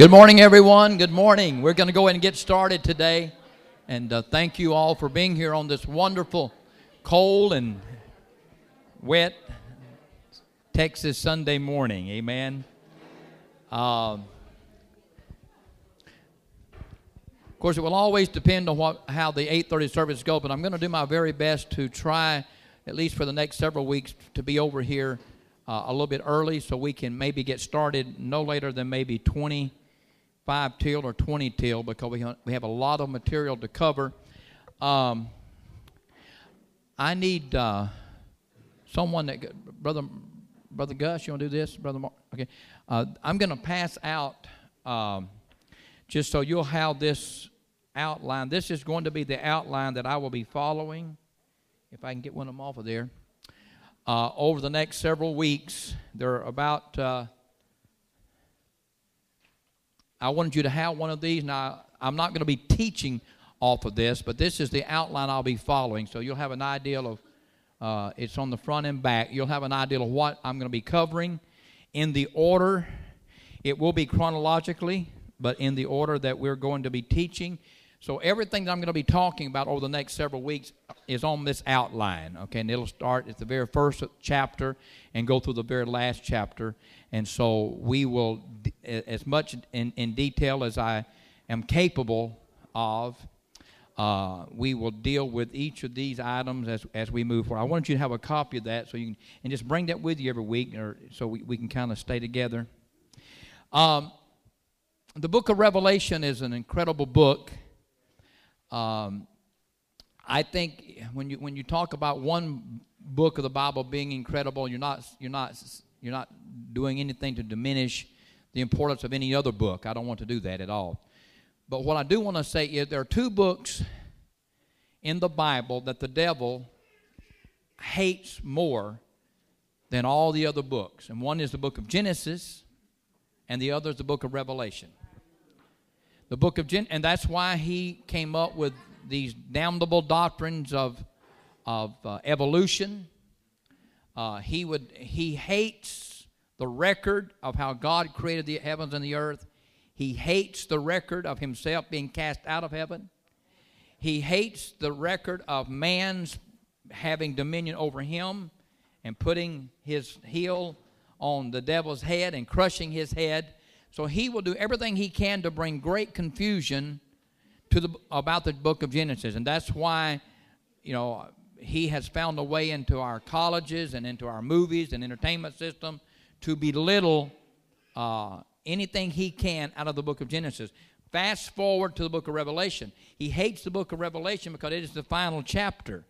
Good morning, everyone. Good morning. We're going to go ahead and get started today. And uh, thank you all for being here on this wonderful, cold, and wet Texas Sunday morning. Amen. Um, of course, it will always depend on what, how the 8:30 service goes, but I'm going to do my very best to try, at least for the next several weeks, to be over here uh, a little bit early so we can maybe get started no later than maybe 25 till or 20 till because we, we have a lot of material to cover. Um, I need uh, someone that, brother, brother Gus, you want to do this, brother? Mark? Okay, uh, I'm going to pass out um, just so you'll have this outline. This is going to be the outline that I will be following. If I can get one of them off of there uh, over the next several weeks. There are about, uh, I wanted you to have one of these. Now, I'm not going to be teaching off of this, but this is the outline I'll be following. So you'll have an idea of, uh, it's on the front and back. You'll have an idea of what I'm going to be covering in the order. It will be chronologically, but in the order that we're going to be teaching. So everything that I'm going to be talking about over the next several weeks is on this outline, okay? And it'll start at the very first chapter and go through the very last chapter. And so we will, as much in, in detail as I am capable of, uh, we will deal with each of these items as, as we move forward. I want you to have a copy of that so you can, and just bring that with you every week or so we, we can kind of stay together. Um, the book of Revelation is an incredible book. Um, I think when you when you talk about one book of the Bible being incredible, you're not you're not you're not doing anything to diminish the importance of any other book. I don't want to do that at all. But what I do want to say is there are two books in the Bible that the devil hates more than all the other books. And one is the book of Genesis, and the other is the book of Revelation. The book of Gen, and that's why he came up with these damnable doctrines of of uh, evolution. Uh, he would he hates the record of how God created the heavens and the earth. He hates the record of himself being cast out of heaven. He hates the record of man's having dominion over him and putting his heel on the devil's head and crushing his head. So he will do everything he can to bring great confusion to the about the book of Genesis, and that's why, you know, he has found a way into our colleges and into our movies and entertainment system to belittle uh, anything he can out of the book of Genesis. Fast forward to the book of Revelation. He hates the book of Revelation because it is the final chapter,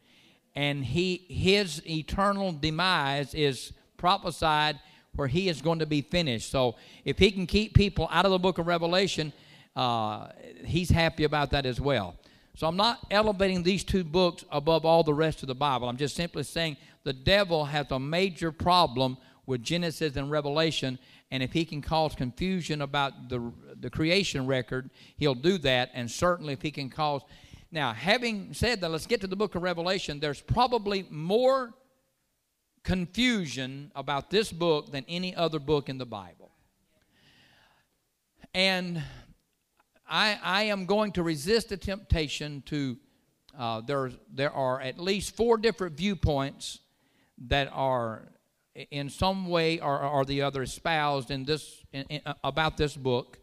and he his eternal demise is prophesied where he is going to be finished. So if he can keep people out of the book of Revelation, uh, he's happy about that as well. So I'm not elevating these two books above all the rest of the Bible. I'm just simply saying the devil has a major problem with Genesis and Revelation, and if he can cause confusion about the, the creation record, he'll do that. And certainly if he can cause. Now, having said that, let's get to the book of Revelation. There's probably more confusion about this book than any other book in the Bible. And I, I am going to resist the temptation to, uh, there, there are at least four different viewpoints that are in some way or, or the other espoused in this, in, in, uh, about this book.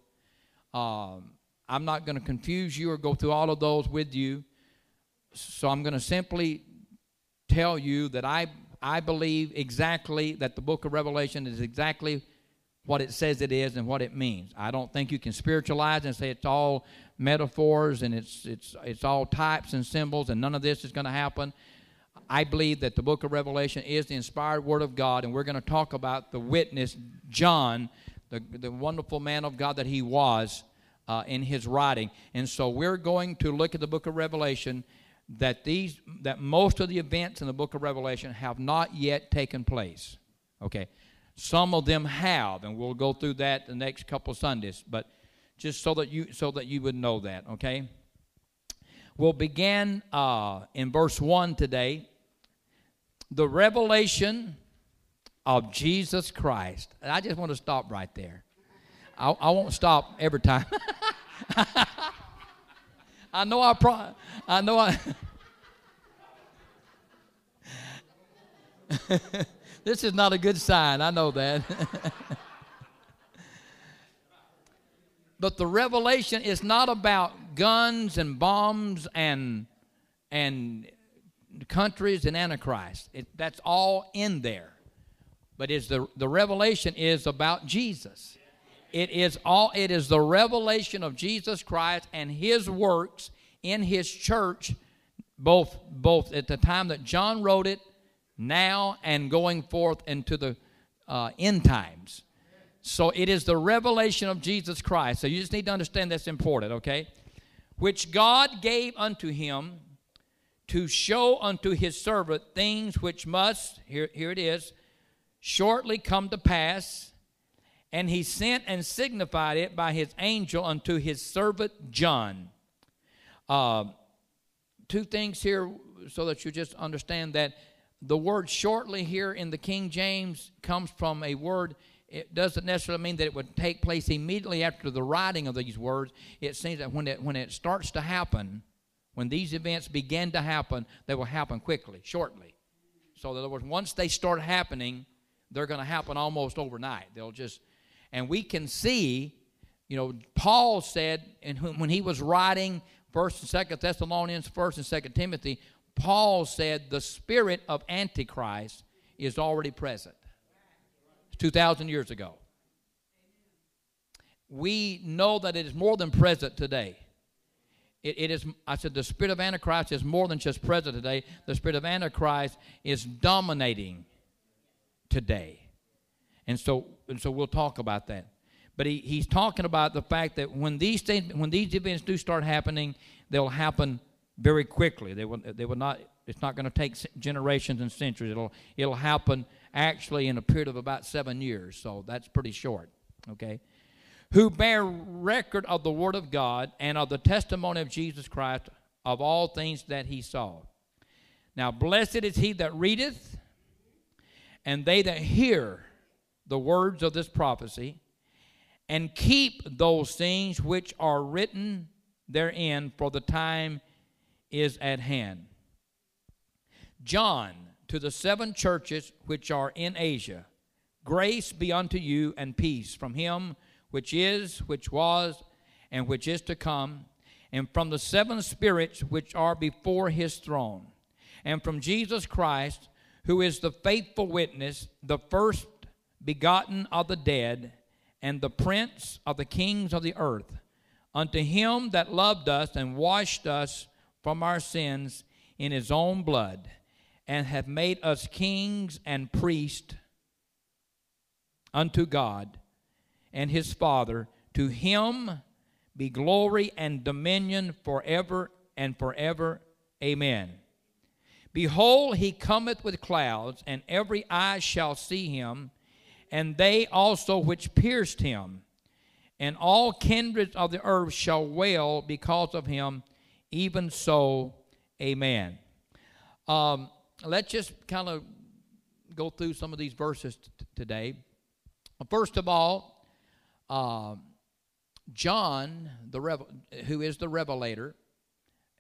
Um, I'm not going to confuse you or go through all of those with you. So I'm going to simply tell you that I, I believe exactly that the book of Revelation is exactly what it says it is and what it means. I don't think you can spiritualize and say it's all metaphors and it's it's it's all types and symbols and none of this is going to happen. I believe that the book of Revelation is the inspired word of God and we're going to talk about the witness John, the the wonderful man of God that he was uh, in his writing. And so we're going to look at the book of Revelation that these that most of the events in the book of Revelation have not yet taken place. Okay. Some of them have, and we'll go through that the next couple Sundays, but just so that you so that you would know that, okay? We'll begin uh, in verse 1 today. The revelation of Jesus Christ. And I just want to stop right there. I, I won't stop every time. I know I pro- I know I This is not a good sign. I know that. but the revelation is not about guns and bombs and and countries and antichrist. It, that's all in there. But is the the revelation is about Jesus. It is all it is the revelation of Jesus Christ and his works in his church both both at the time that John wrote it now and going forth into the uh, end times. So it is the revelation of Jesus Christ. So you just need to understand that's important, okay? Which God gave unto him to show unto his servant things which must, here, here it is, shortly come to pass. And he sent and signified it by his angel unto his servant John. Uh, two things here so that you just understand that the word shortly here in the King James comes from a word. It doesn't necessarily mean that it would take place immediately after the writing of these words. It seems that when it, when it starts to happen, when these events begin to happen, they will happen quickly, shortly. So, in other words, once they start happening, they're going to happen almost overnight. They'll just, and we can see, you know, Paul said, and when he was writing First and Second Thessalonians, First and Second Timothy, Paul said the spirit of Antichrist is already present. 2,000 years ago. We know that it is more than present today. It, it is, I said, the spirit of Antichrist is more than just present today. The spirit of Antichrist is dominating today. And so, and so we'll talk about that. But he, he's talking about the fact that when these things, when these events do start happening, they'll happen very quickly. They will, they will not, it's not going to take generations and centuries. It'll, it'll happen actually in a period of about seven years. So that's pretty short, okay? Who bear record of the Word of God and of the testimony of Jesus Christ of all things that he saw. Now, blessed is he that readeth, and they that hear the words of this prophecy, and keep those things which are written therein, for the time is at hand. John, to the seven churches which are in Asia, grace be unto you and peace from him which is, which was, and which is to come, and from the seven spirits which are before his throne, and from Jesus Christ, who is the faithful witness, the first begotten of the dead, and the prince of the kings of the earth, unto him that loved us and washed us from our sins in his own blood and have made us kings and priests unto God and his Father. To him be glory and dominion forever and forever. Amen. Behold, he cometh with clouds, and every eye shall see him, and they also which pierced him. And all kindreds of the earth shall wail because of him. Even so, amen. Um, let's just kind of go through some of these verses t- today. First of all, uh, John, the revel- who is the revelator,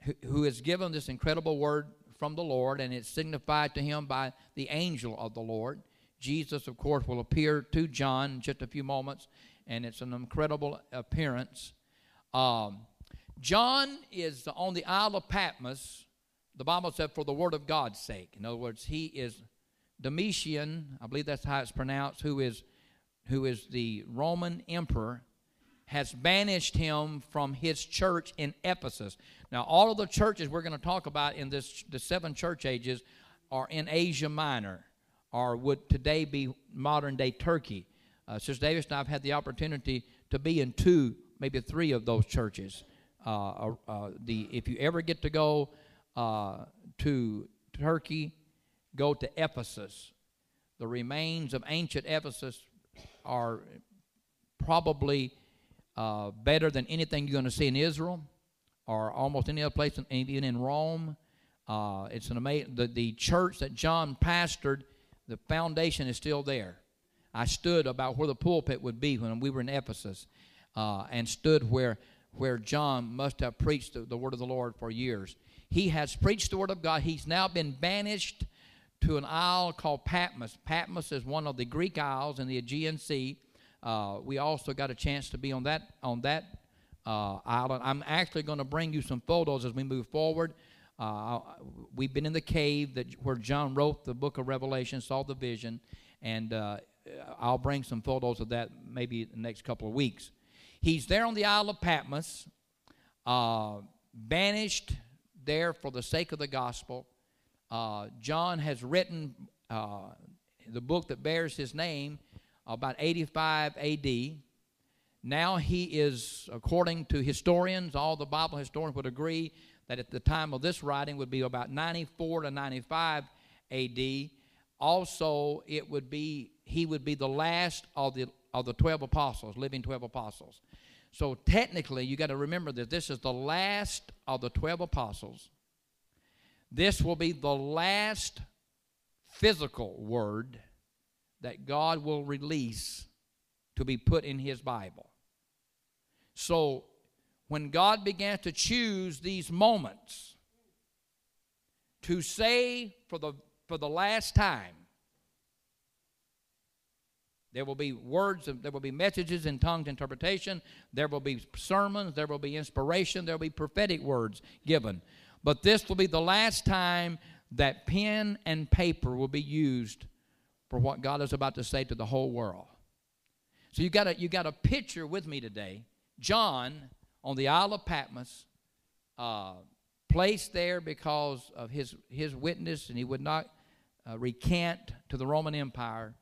who, who is given this incredible word from the Lord, and it's signified to him by the angel of the Lord. Jesus, of course, will appear to John in just a few moments, and it's an incredible appearance. Um, John is on the Isle of Patmos, the Bible said, for the Word of God's sake. In other words, he is Domitian, I believe that's how it's pronounced, who is, who is the Roman emperor, has banished him from his church in Ephesus. Now, all of the churches we're going to talk about in this the seven church ages are in Asia Minor, or would today be modern day Turkey. Uh, Sister Davis and I have had the opportunity to be in two, maybe three of those churches. Uh, uh, the if you ever get to go uh, to Turkey, go to Ephesus. The remains of ancient Ephesus are probably uh, better than anything you're going to see in Israel or almost any other place, even in Rome. Uh, it's an amazing. The, the church that John pastored, the foundation is still there. I stood about where the pulpit would be when we were in Ephesus, uh, and stood where where John must have preached the, the word of the Lord for years. He has preached the word of God. He's now been banished to an isle called Patmos. Patmos is one of the Greek isles in the Aegean Sea. Uh, we also got a chance to be on that on that uh, island. I'm actually going to bring you some photos as we move forward. Uh, we've been in the cave that where John wrote the book of Revelation, saw the vision, and uh, I'll bring some photos of that maybe in the next couple of weeks. He's there on the Isle of Patmos, uh, banished there for the sake of the gospel. Uh, John has written uh, the book that bears his name about 85 AD. Now he is, according to historians, all the Bible historians would agree that at the time of this writing would be about 94 to 95 AD. Also, it would be he would be the last of the of the 12 apostles, living 12 apostles. So technically, you got to remember that this is the last of the 12 apostles. This will be the last physical word that God will release to be put in his Bible. So when God began to choose these moments to say for the, for the last time, there will be words, there will be messages in tongues interpretation, there will be sermons, there will be inspiration, there will be prophetic words given. But this will be the last time that pen and paper will be used for what God is about to say to the whole world. So you got a you got a picture with me today. John on the Isle of Patmos, uh, placed there because of his, his witness, and he would not uh, recant to the Roman Empire,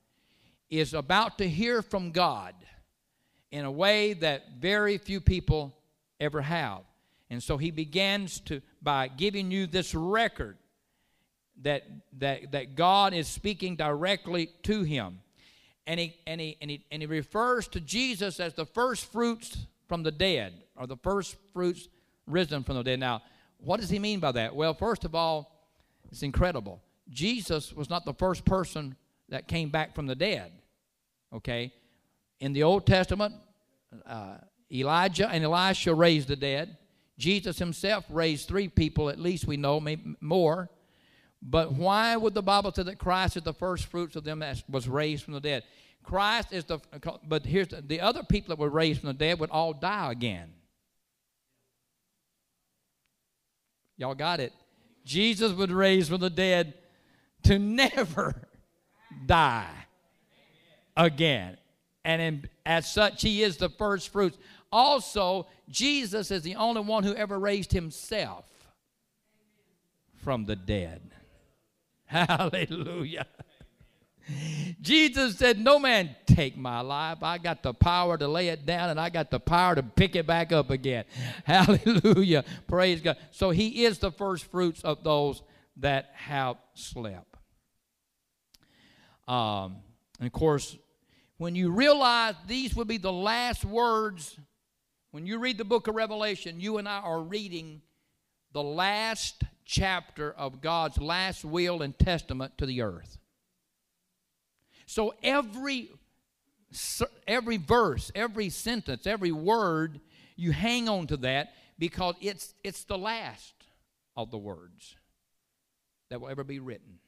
is about to hear from God in a way that very few people ever have. And so he begins to by giving you this record that that that God is speaking directly to him. And he and he and he and he refers to Jesus as the first fruits from the dead, or the first fruits risen from the dead. Now, what does he mean by that? Well, first of all, it's incredible. Jesus was not the first person that came back from the dead. Okay? In the Old Testament, uh, Elijah and Elisha raised the dead. Jesus himself raised three people, at least we know, maybe more. But why would the Bible say that Christ is the first fruits of them that was raised from the dead? Christ is the, but here's the, the other people that were raised from the dead would all die again. Y'all got it? Jesus would raise from the dead to never die again. And in, as such, he is the first fruits. Also, Jesus is the only one who ever raised himself from the dead. Hallelujah. Jesus said, No man take my life. I got the power to lay it down and I got the power to pick it back up again. Hallelujah. Praise God. So he is the first fruits of those that have slept. Um, and of course, when you realize these will be the last words, when you read the book of Revelation, you and I are reading the last chapter of God's last will and testament to the earth. So every every verse, every sentence, every word, you hang on to that because it's it's the last of the words that will ever be written.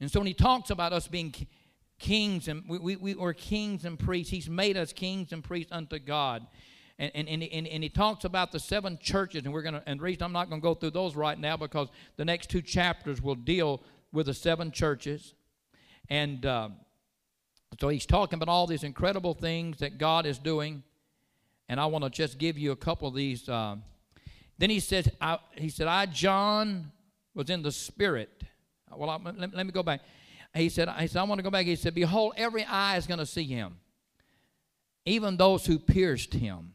And so when he talks about us being kings and we, we, we are kings and priests, he's made us kings and priests unto God. And, and, and, and, and he talks about the seven churches, and we're gonna and the reason I'm not gonna go through those right now because the next two chapters will deal with the seven churches. And uh, so he's talking about all these incredible things that God is doing. And I want to just give you a couple of these. Uh, then he says, I, he said, I, John, was in the Spirit. Well, I, let, let, me go back. He said, he said, I want to go back. He said, Behold, every eye is going to see him, even those who pierced him.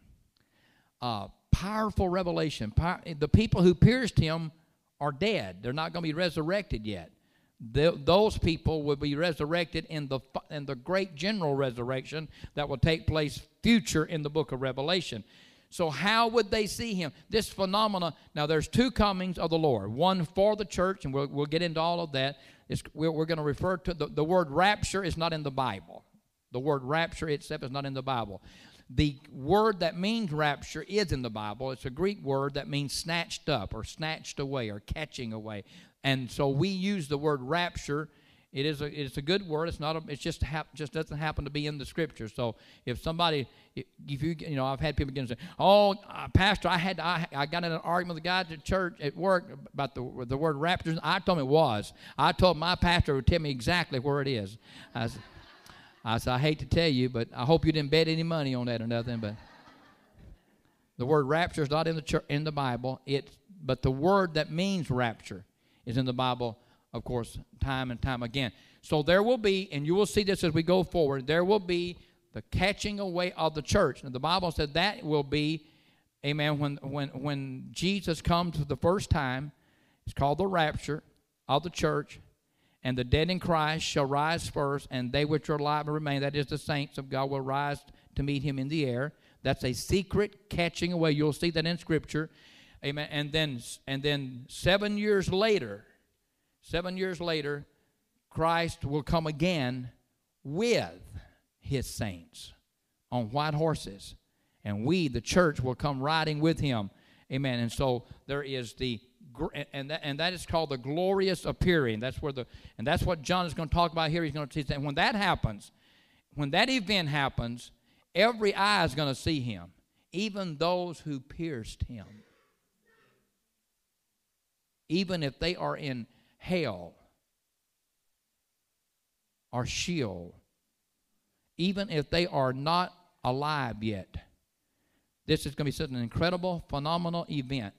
Uh, powerful revelation. The people who pierced him are dead. They're not going to be resurrected yet the, those people will be resurrected in the, in the great general resurrection that will take place future in the book of Revelation. So, how would they see him? This phenomena. Now, there's two comings of the Lord one for the church, and we'll, we'll get into all of that. It's, we're, we're going to refer to the, the word rapture is not in the Bible. The word rapture itself is not in the Bible. The word that means rapture is in the Bible. It's a Greek word that means snatched up or snatched away or catching away. And so we use the word rapture it is a it's a good word. It's not a, it's just hap, just doesn't happen to be in the scripture. So if somebody if you you know I've had people again say, "Oh, uh, pastor, I had I, I got in an argument with a guy at church at work about the the word rapture." I told him it was. I told my pastor would tell me exactly where it is. I said, I said, I hate to tell you, but I hope you didn't bet any money on that or nothing. But the word rapture is not in the church, in the Bible. It but the word that means rapture is in the Bible of course, time and time again. So there will be, and you will see this as we go forward, there will be the catching away of the church. And the Bible said that will be, amen, when, when, when Jesus comes for the first time. It's called the rapture of the church. And the dead in Christ shall rise first, and they which are alive and remain, that is, the saints of God, will rise to meet him in the air. That's a secret catching away. You'll see that in Scripture. Amen. And then, and then seven years later, Seven years later, Christ will come again with his saints on white horses. And we, the church, will come riding with him. Amen. And so there is the and that, and that is called the glorious appearing. That's where the and that's what John is going to talk about here. He's going to teach that when that happens, when that event happens, every eye is going to see him, even those who pierced him. Even if they are in hell or Sheol, even if they are not alive yet. This is going to be such an incredible, phenomenal event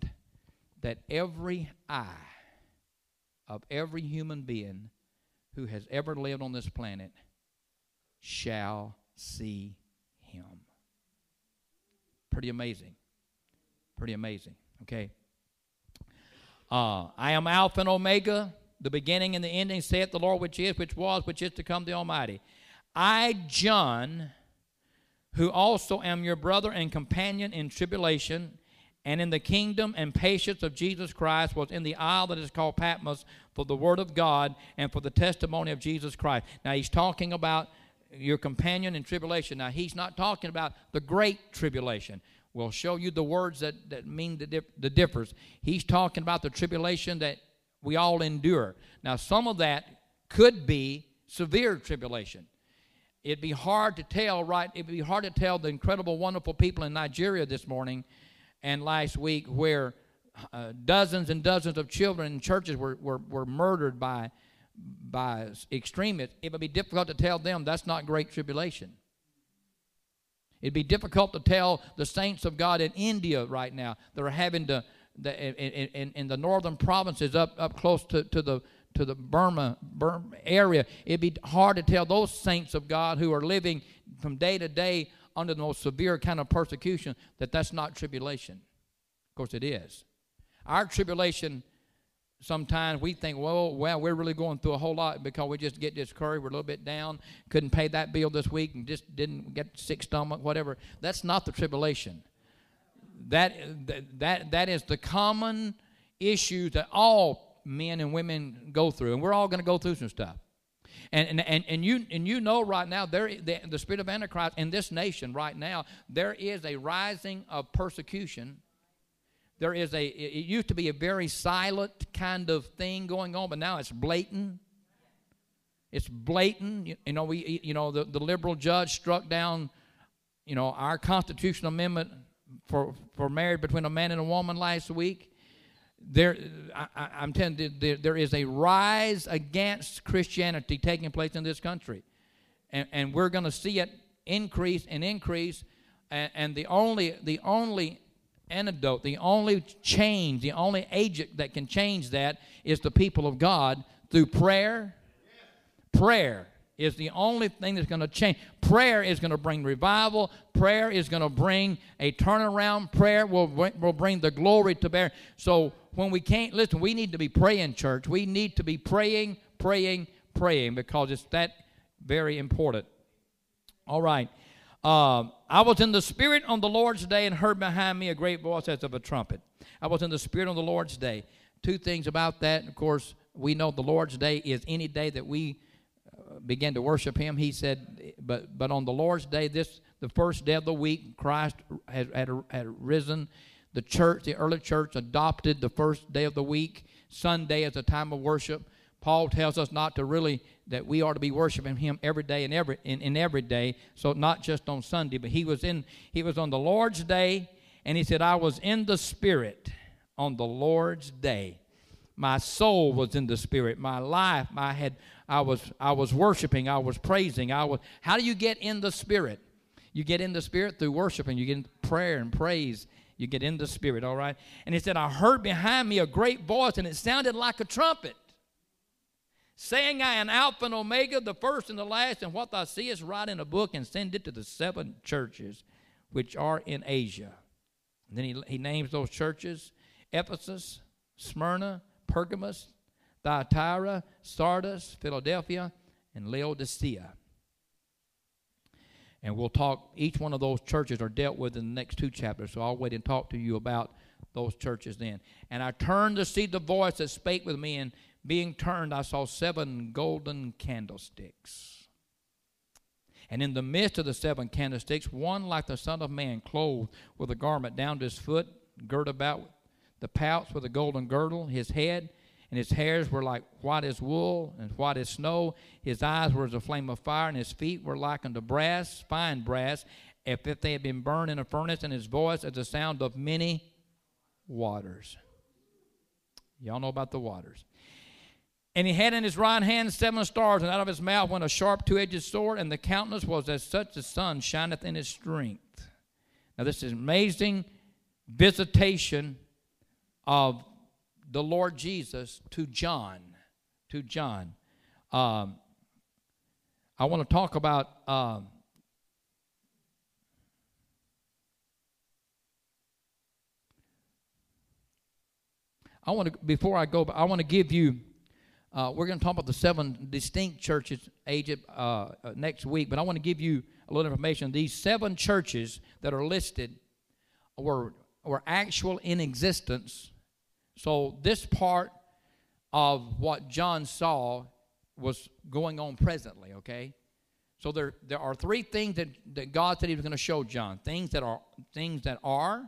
that every eye of every human being who has ever lived on this planet shall see him. Pretty amazing. Pretty amazing. Okay. Uh, I am Alpha and Omega, the beginning and the ending, saith the Lord, which is, which was, which is to come, the Almighty. I, John, who also am your brother and companion in tribulation and in the kingdom and patience of Jesus Christ, was in the isle that is called Patmos for the word of God and for the testimony of Jesus Christ. Now, he's talking about your companion in tribulation. Now, he's not talking about the great tribulation. We'll show you the words that, that mean the, dif- the difference. He's talking about the tribulation that we all endure. Now, some of that could be severe tribulation. It'd be hard to tell, right? It'd be hard to tell the incredible, wonderful people in Nigeria this morning and last week where uh, dozens and dozens of children in churches were, were, were murdered by, by extremists. It would be difficult to tell them that's not great tribulation. It'd be difficult to tell the saints of God in India right now that are having to, the, in, in, in the northern provinces up, up close to, to the to the Burma, Burma area, it'd be hard to tell those saints of God who are living from day to day under the most severe kind of persecution that that's not tribulation. Of course, it is. Our tribulation sometimes we think, well, well, we're really going through a whole lot because we just get discouraged. We're a little bit down, couldn't pay that bill this week, and just didn't get sick stomach, whatever. That's not the tribulation. That that that is the common issue that all men and women go through, and we're all going to go through some stuff. And, and, and, and, you, and you know right now, there, the, the spirit of Antichrist in this nation right now, there is a rising of persecution there is a, it used to be a very silent kind of thing going on, but now it's blatant. It's blatant. You, know, we, you know, the, the liberal judge struck down, you know, our constitutional amendment for, for marriage between a man and a woman last week. There, I, am telling you, there, there is a rise against Christianity taking place in this country. And, and we're going to see it increase and increase. And, and the only, the only antidote, the only change, the only agent that can change that is the people of God through prayer. Prayer is the only thing that's going to change. Prayer is going to bring revival. Prayer is going to bring a turnaround. Prayer will, will bring the glory to bear. So when we can't listen, we need to be praying, church. We need to be praying, praying, praying because it's that very important. All right. Um, I was in the Spirit on the Lord's day and heard behind me a great voice as of a trumpet. I was in the Spirit on the Lord's day. Two things about that. Of course, we know the Lord's day is any day that we uh, begin to worship Him. He said, but but on the Lord's day, this the first day of the week, Christ had, had, had risen. The church, the early church, adopted the first day of the week, Sunday, as a time of worship. Paul tells us not to really that we are to be worshiping him every day and every in, in every day. So not just on Sunday, but he was in he was on the Lord's day, and he said, I was in the spirit on the Lord's day. My soul was in the spirit. My life, I had I was I was worshiping, I was praising, I was how do you get in the spirit? You get in the spirit through worshiping, you get in prayer and praise. You get in the spirit, all right? And he said, I heard behind me a great voice, and it sounded like a trumpet saying, I am Alpha and Omega, the first and the last, and what thou seest, write in a book and send it to the seven churches which are in Asia. And then he, he names those churches Ephesus, Smyrna, Pergamos, Thyatira, Sardis, Philadelphia, and Laodicea. And we'll talk, each one of those churches are dealt with in the next two chapters, so I'll wait and talk to you about those churches then. And I turned to see the voice that spake with me, and being turned, I saw seven golden candlesticks. And in the midst of the seven candlesticks, one like the Son of Man, clothed with a garment down to his foot, girt about the pouch with a golden girdle, his head and his hairs were like white as wool and white as snow. His eyes were as a flame of fire, and his feet were like unto brass, fine brass, as if they had been burned in a furnace, and his voice as the sound of many waters. Y'all know about the waters. And he had in his right hand seven stars, and out of his mouth went a sharp two edged sword, and the countenance was as such the sun shineth in his strength. Now, this is amazing visitation of the Lord Jesus to John. To John. Um, I want to talk about. Um, I want to before I go, I want to give you uh, we're going to talk about the seven distinct churches Egypt uh, uh, next week, but I want to give you a little information. These seven churches that are listed were were actual in existence. So this part of what John saw was going on presently. Okay, so there there are three things that, that God said He was going to show John: things that are things that are,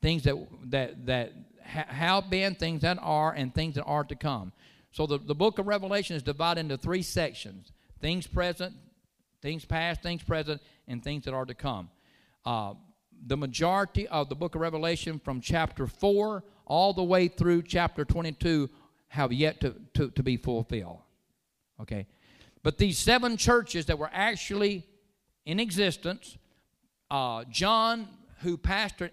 things that that that have been, things that are, and things that are to come. So the, the book of Revelation is divided into three sections things present, things past, things present, and things that are to come. Uh, the majority of the book of Revelation from chapter 4 all the way through chapter 22 have yet to, to, to be fulfilled. Okay? But these seven churches that were actually in existence, uh, John, who pastored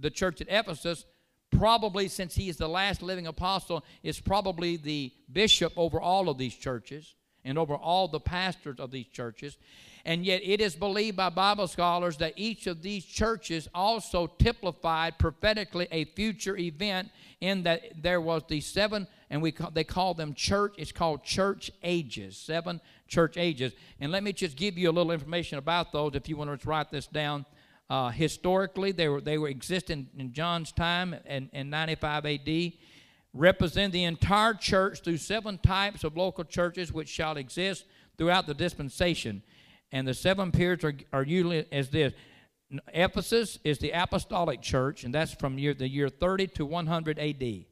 the church at Ephesus, probably since he is the last living apostle is probably the bishop over all of these churches and over all the pastors of these churches. And yet it is believed by bible scholars that each of these churches also typified prophetically a future event in that there was the seven and we call, they call them church it's called church ages seven church ages. And let me just give you a little information about those if you want to write this down uh, historically, they were they were existing in John's time in, in 95 AD. Represent the entire church through seven types of local churches which shall exist throughout the dispensation. And the seven periods are, are usually as this. Ephesus is the apostolic church, and that's from year, the year 30 to 100 AD.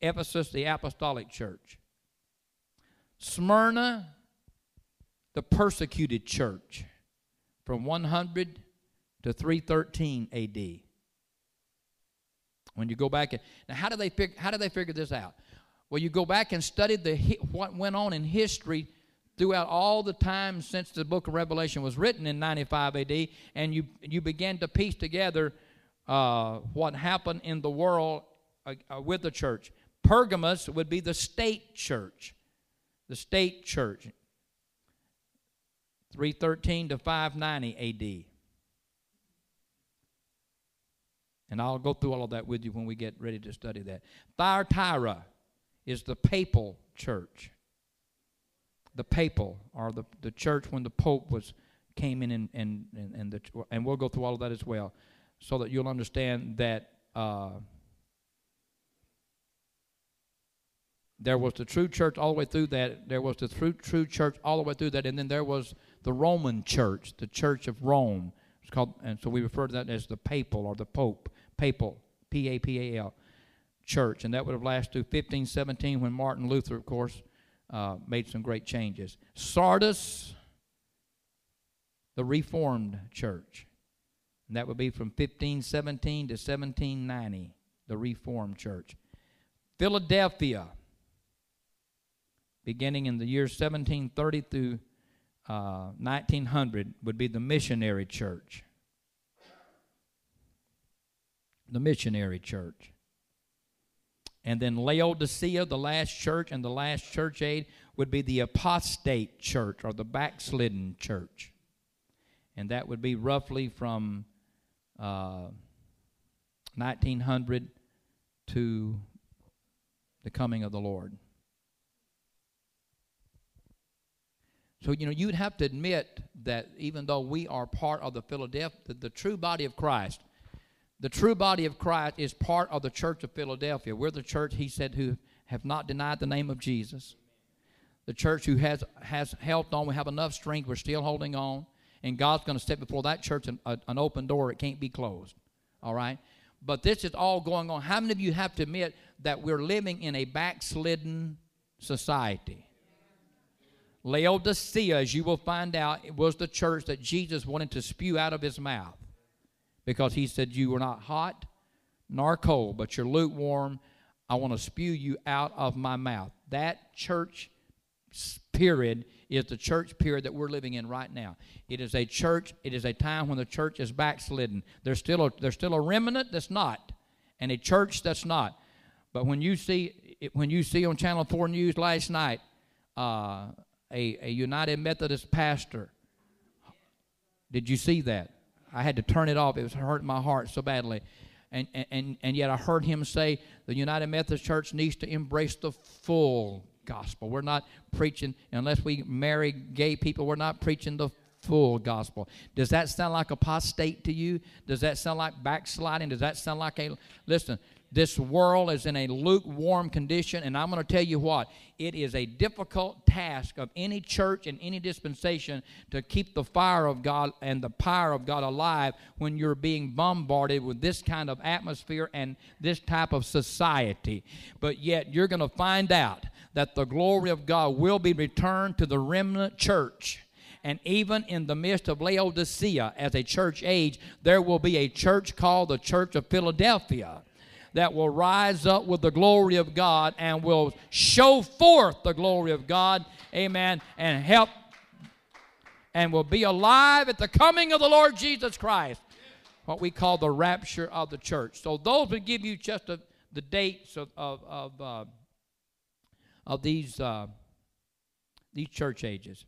Ephesus, the apostolic church. Smyrna, the persecuted church, from 100 to 313 AD. When you go back and now, how do they how do they figure this out? Well, you go back and study the what went on in history throughout all the time since the book of Revelation was written in 95 AD, and you you begin to piece together uh, what happened in the world uh, uh, with the church. Pergamos would be the state church, the state church. 313 to 590 AD. And I'll go through all of that with you when we get ready to study that. Thyatira is the papal church. The papal, or the, the church when the Pope was came in and and and, and, the, and we'll go through all of that as well, so that you'll understand that. Uh, there was the true church all the way through that. There was the true true church all the way through that, and then there was the Roman Church, the Church of Rome. It's called, and so we refer to that as the papal or the Pope, papal, P-A-P-A-L, church, and that would have lasted through 1517 when Martin Luther, of course, uh, made some great changes. Sardis, the Reformed Church, and that would be from 1517 to 1790, the Reformed Church. Philadelphia, beginning in the year 1730 through uh, 1900 would be the missionary church. The missionary church. And then Laodicea, the last church, and the last church aid would be the apostate church or the backslidden church. And that would be roughly from uh, 1900 to the coming of the Lord. So, you know, you'd have to admit that even though we are part of the Philadelphia, the, the, true body of Christ, the true body of Christ is part of the church of Philadelphia. We're the church, he said, who have not denied the name of Jesus. The church who has, has helped on, we have enough strength, we're still holding on. And God's going to step before that church an, a, uh, an open door, it can't be closed. All right? But this is all going on. How many of you have to admit that we're living in a backslidden society? Laodicea, as you will find out, was the church that Jesus wanted to spew out of his mouth because he said, You were not hot nor cold, but you're lukewarm. I want to spew you out of my mouth. That church period is the church period that we're living in right now. It is a church, it is a time when the church is backslidden. There's still a, there's still a remnant that's not, and a church that's not. But when you see when you see on Channel 4 News last night, uh, a, a United Methodist pastor. Did you see that? I had to turn it off. It was hurting my heart so badly. And, and, and yet I heard him say the United Methodist Church needs to embrace the full gospel. We're not preaching, unless we marry gay people, we're not preaching the full gospel. Does that sound like apostate to you? Does that sound like backsliding? Does that sound like a. Listen, this world is in a lukewarm condition, and I'm going to tell you what, it is a difficult task of any church and any dispensation to keep the fire of God and the power of God alive when you're being bombarded with this kind of atmosphere and this type of society. But yet, you're going to find out that the glory of God will be returned to the remnant church and even in the midst of Laodicea as a church age, there will be a church called the Church of Philadelphia that will rise up with the glory of God and will show forth the glory of God. Amen. And help and will be alive at the coming of the Lord Jesus Christ. What we call the rapture of the church. So those would give you just a, the dates of of of, uh, of these uh, these church ages.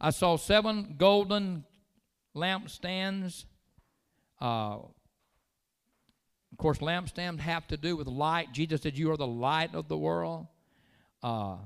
I saw seven golden lampstands. Uh, course, lampstands have to do with light. Jesus said, You are the light of the world. Uh,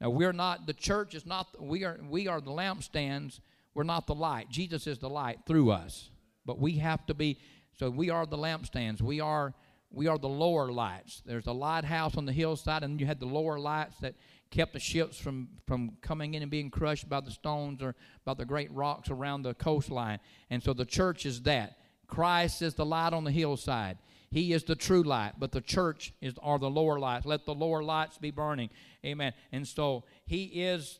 now, we're not, the church is not, we are, we are the lampstands. We're not the light. Jesus is the light through us. But we have to be, so we are the lampstands. We are, we are the lower lights. There's a lighthouse on the hillside, and you had the lower lights that kept the ships from, from coming in and being crushed by the stones or by the great rocks around the coastline. And so the church is that. Christ is the light on the hillside. He is the true light, but the church is are the lower lights. Let the lower lights be burning. Amen. And so he is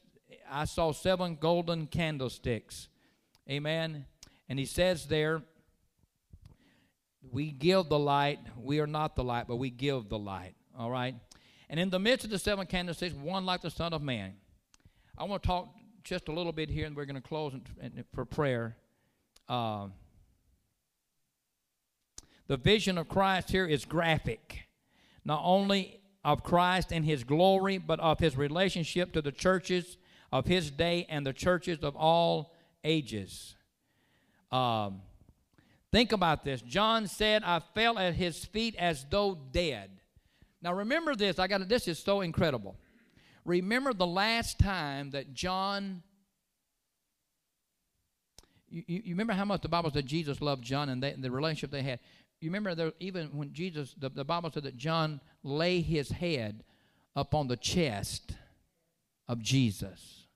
I saw seven golden candlesticks. Amen. And he says there, we give the light. We are not the light, but we give the light. All right. And in the midst of the seven candlesticks, one like the Son of Man. I want to talk just a little bit here, and we're going to close for prayer. Uh, the vision of Christ here is graphic, not only of Christ and his glory, but of his relationship to the churches of his day and the churches of all ages. Um, think about this. John said, I fell at his feet as though dead. Now remember this, I got this is so incredible. Remember the last time that John You, you, remember how much the Bible said Jesus loved John and they, the relationship they had. You remember there, even when Jesus, the, the Bible said that John lay his head up on the chest of Jesus.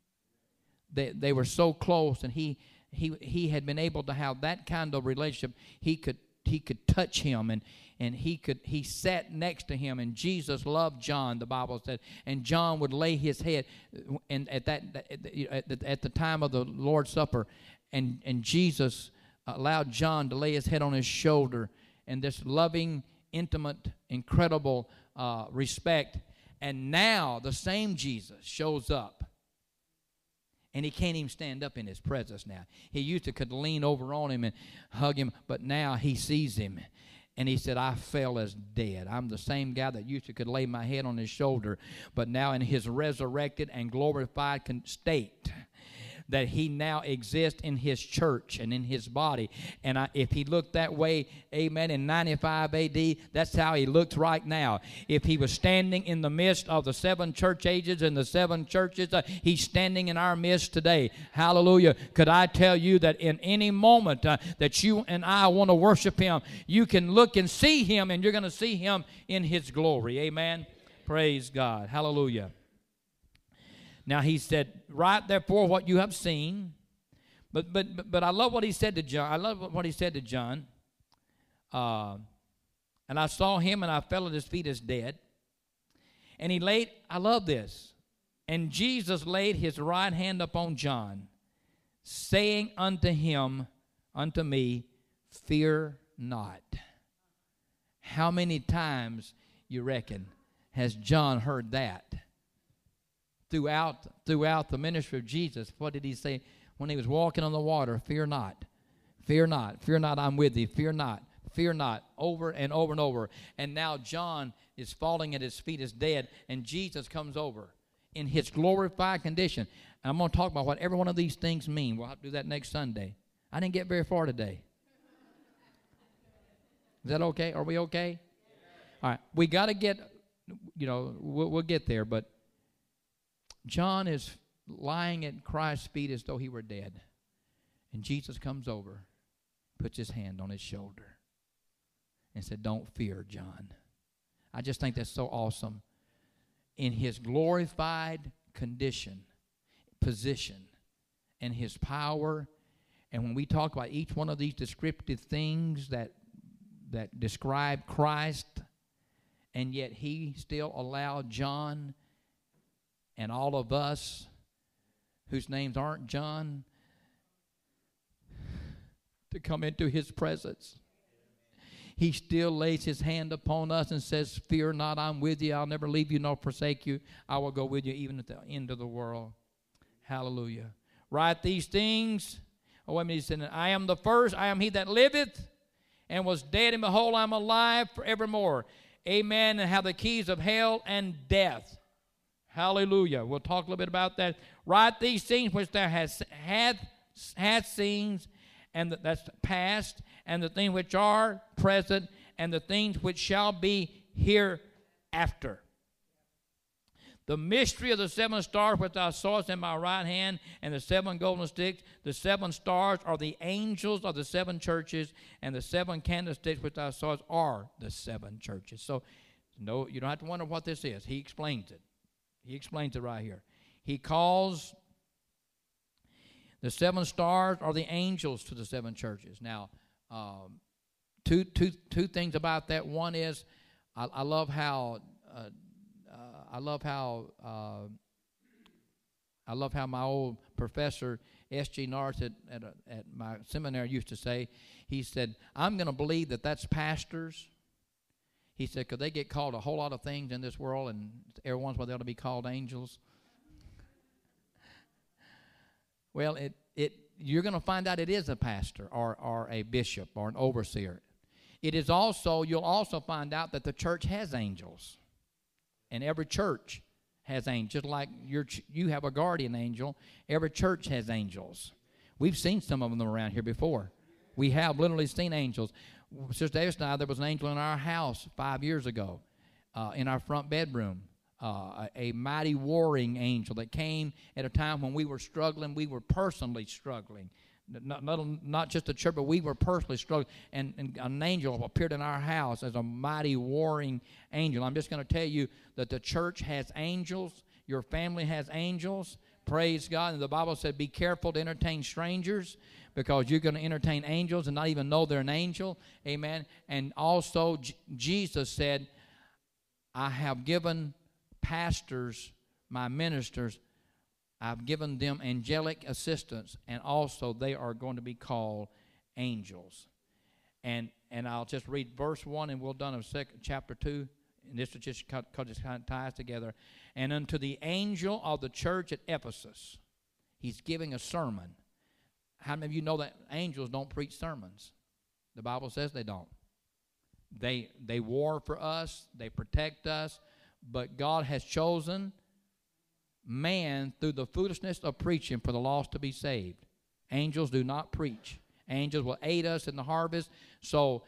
They, they were so close, and he, he, he had been able to have that kind of relationship. He could, he could touch him, and, and he could he sat next to him and jesus loved john the bible said and john would lay his head uh, and at that at the, at the time of the lord's supper and and jesus allowed john to lay his head on his shoulder and this loving intimate incredible uh, respect and now the same jesus shows up and he can't even stand up in his presence now. He used to could lean over on him and hug him, but now he sees him and he said, I fell as dead. I'm the same guy that used to could lay my head on his shoulder, but now in his resurrected and glorified state, that he now exists in his church and in his body. And I, if he looked that way, amen, in 95 AD, that's how he looks right now. If he was standing in the midst of the seven church ages and the seven churches, uh, he's standing in our midst today. Hallelujah. Could I tell you that in any moment uh, that you and I want to worship him, you can look and see him, and you're going to see him in his glory. Amen. Praise God. Hallelujah. Now he said, Write therefore what you have seen. But but but, I love what he said to John. I love what he said to John. Uh, and I saw him and I fell at his feet as dead. And he laid, I love this. And Jesus laid his right hand upon John, saying unto him, unto me, Fear not. How many times, you reckon, has John heard that? Throughout throughout the ministry of Jesus. What did he say when he was walking on the water? Fear not. Fear not. Fear not, I'm with thee. Fear not. Fear not. Over and over and over. And now John is falling at his feet is dead, and Jesus comes over in his glorified condition. And I'm going to talk about what every one of these things mean. We'll have to do that next Sunday. I didn't get very far today. Is that okay? Are we okay? All right. We got to get, you know, we'll, we'll get there, but John is lying at Christ's feet as though he were dead. And Jesus comes over, puts his hand on his shoulder, and said, Don't fear, John. I just think that's so awesome. In his glorified condition, position, and his power, and when we talk about each one of these descriptive things that that describe Christ, and yet he still allowed John and all of us whose names aren't John to come into his presence. He still lays his hand upon us and says, Fear not, I'm with you. I'll never leave you nor forsake you. I will go with you even at the end of the world. Hallelujah. Write these things. Oh, wait a minute. He said, I am the first, I am he that liveth and was dead, and behold, I'm alive forevermore. Amen. And have the keys of hell and death. Hallelujah. We'll talk a little bit about that. Write these things which thou hast had hath seen, and that's past, and the things which are present, and the things which shall be hereafter. The mystery of the seven stars which thou sawest in my right hand, and the seven golden sticks. The seven stars are the angels of the seven churches, and the seven candlesticks which thou sawest are the seven churches. So, no, you don't have to wonder what this is. He explains it. He explains it right here. He calls the seven stars are the angels to the seven churches. Now, um, two, two, two things about that. One is I, I love how uh, uh, I love how uh, I love how my old professor S.G. North at, at, at my seminary used to say. He said, "I'm going to believe that that's pastors." He said, because they get called a whole lot of things in this world, and every once in a while they ought to be called angels? well, it, it, you're going to find out it is a pastor or, or a bishop or an overseer. It is also, you'll also find out that the church has angels. And every church has angels. Just like your, you have a guardian angel, every church has angels. We've seen some of them around here before. We have literally seen angels. Sister Davis and I, there was an angel in our house five years ago uh, in our front bedroom. Uh, a, mighty warring angel that came at a time when we were struggling. We were personally struggling. not, not, not just the church, but we were personally struggling. And, and an angel appeared in our house as a mighty warring angel. I'm just going to tell you that the church has angels, your family has angels. Praise God. And the Bible said, Be careful to entertain strangers because you're going to entertain angels and not even know they're an angel. Amen. And also, J- Jesus said, I have given pastors, my ministers, I've given them angelic assistance, and also they are going to be called angels. And and I'll just read verse one, and we'll done in second chapter two. And this will just cut just kind of ties together. And unto the angel of the church at Ephesus, he's giving a sermon. How many of you know that angels don't preach sermons? The Bible says they don't. They they war for us, they protect us, but God has chosen man through the foolishness of preaching for the lost to be saved. Angels do not preach. Angels will aid us in the harvest. So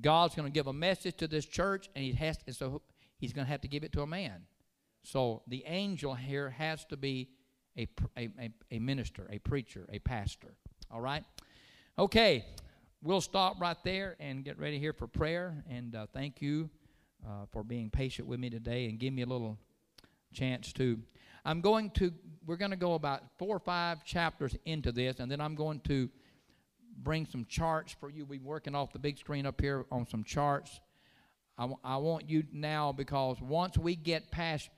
God's going to give a message to this church, and he has to, so he's going to have to give it to a man. So the angel here has to be a, a, a minister, a preacher, a pastor. All right? Okay, we'll stop right there and get ready here for prayer. And uh, thank you uh, for being patient with me today and give me a little chance to I'm going to, we're going to go about four or five chapters into this, and then I'm going to bring some charts for you. We're working off the big screen up here on some charts. I, I want you now because once we get past,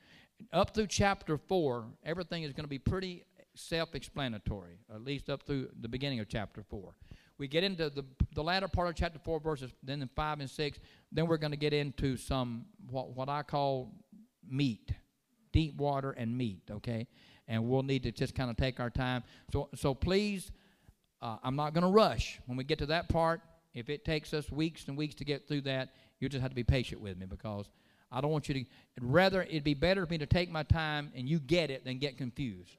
up through chapter 4, everything is going to be pretty self explanatory, at least up through the beginning of chapter 4. We get into the, the latter part of chapter 4, verses then in 5 and 6, then we're going to get into some, what, what I call meat deep water and meat, okay? And we'll need to just kind of take our time. So, so please, uh, I'm not going to rush. When we get to that part, if it takes us weeks and weeks to get through that, you just have to be patient with me because I don't want you to. Rather, it'd be better for me to take my time and you get it than get confused.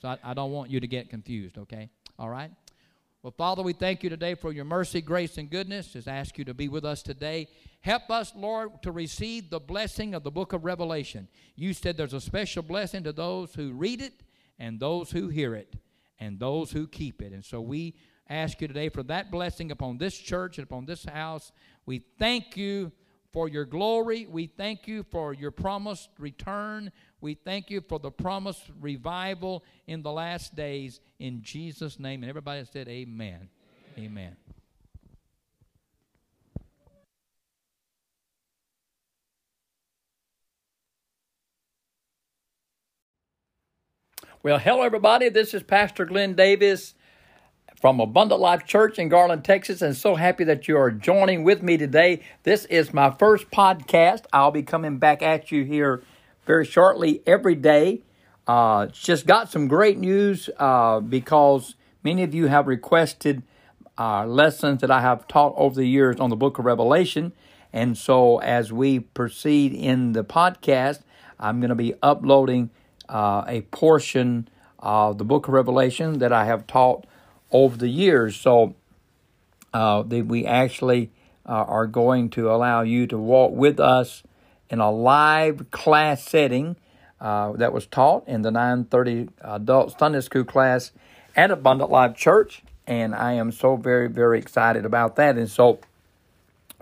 So I, I don't want you to get confused, okay? All right? Well, Father, we thank you today for your mercy, grace, and goodness. Just ask you to be with us today. Help us, Lord, to receive the blessing of the book of Revelation. You said there's a special blessing to those who read it, and those who hear it, and those who keep it. And so we ask you today for that blessing upon this church and upon this house. We thank you for your glory. We thank you for your promised return. We thank you for the promised revival in the last days in Jesus' name. And everybody said, Amen. Amen. Amen. Well, hello, everybody. This is Pastor Glynn Davis from Abundant Life Church in Garland, Texas, and so happy that you are joining with me today. This is my first podcast. I'll be coming back at you here very shortly every day. Uh, just got some great news uh, because many of you have requested uh, lessons that I have taught over the years on the book of Revelation. And so as we proceed in the podcast, I'm going to be uploading uh, a portion of the book of Revelation that I have taught over the years. So uh, that we actually uh, are going to allow you to walk with us in a live class setting uh, that was taught in the 930 adult Sunday school class at Abundant Life Church. And I am so very, very excited about that. And so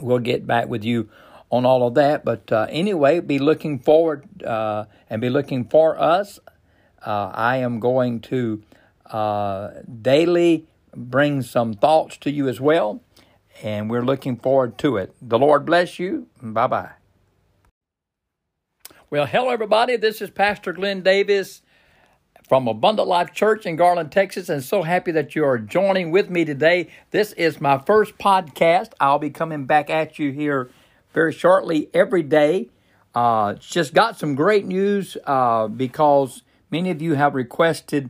we'll get back with you on all of that. But uh, anyway, be looking forward uh, and be looking for us. Uh, I am going to uh, daily bring some thoughts to you as well, and we're looking forward to it. The Lord bless you. Bye bye. Well, hello, everybody. This is Pastor Glynn Davis from Abundant Life Church in Garland, Texas, and so happy that you are joining with me today. This is my first podcast. I'll be coming back at you here very shortly every day. Uh, just got some great news uh, because many of you have requested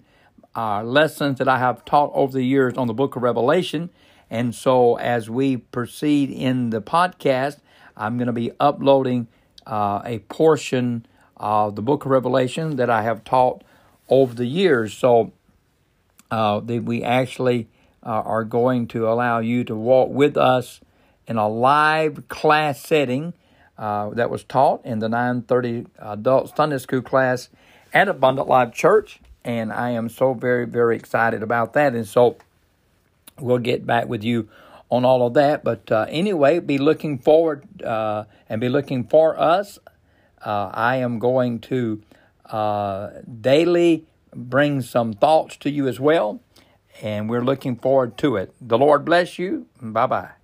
uh, lessons that I have taught over the years on the book of Revelation. And so, as we proceed in the podcast, I'm going to be uploading uh, a portion of the book of Revelation that I have taught over the years. So, uh, that we actually uh, are going to allow you to walk with us in a live class setting uh, that was taught in the 930 adult Sunday school class at Abundant Life Church and I am so very, very excited about that. And so we'll get back with you on all of that. But uh, anyway, be looking forward uh, and be looking for us. Uh, I am going to uh, daily bring some thoughts to you as well, and we're looking forward to it. The Lord bless you. Bye bye.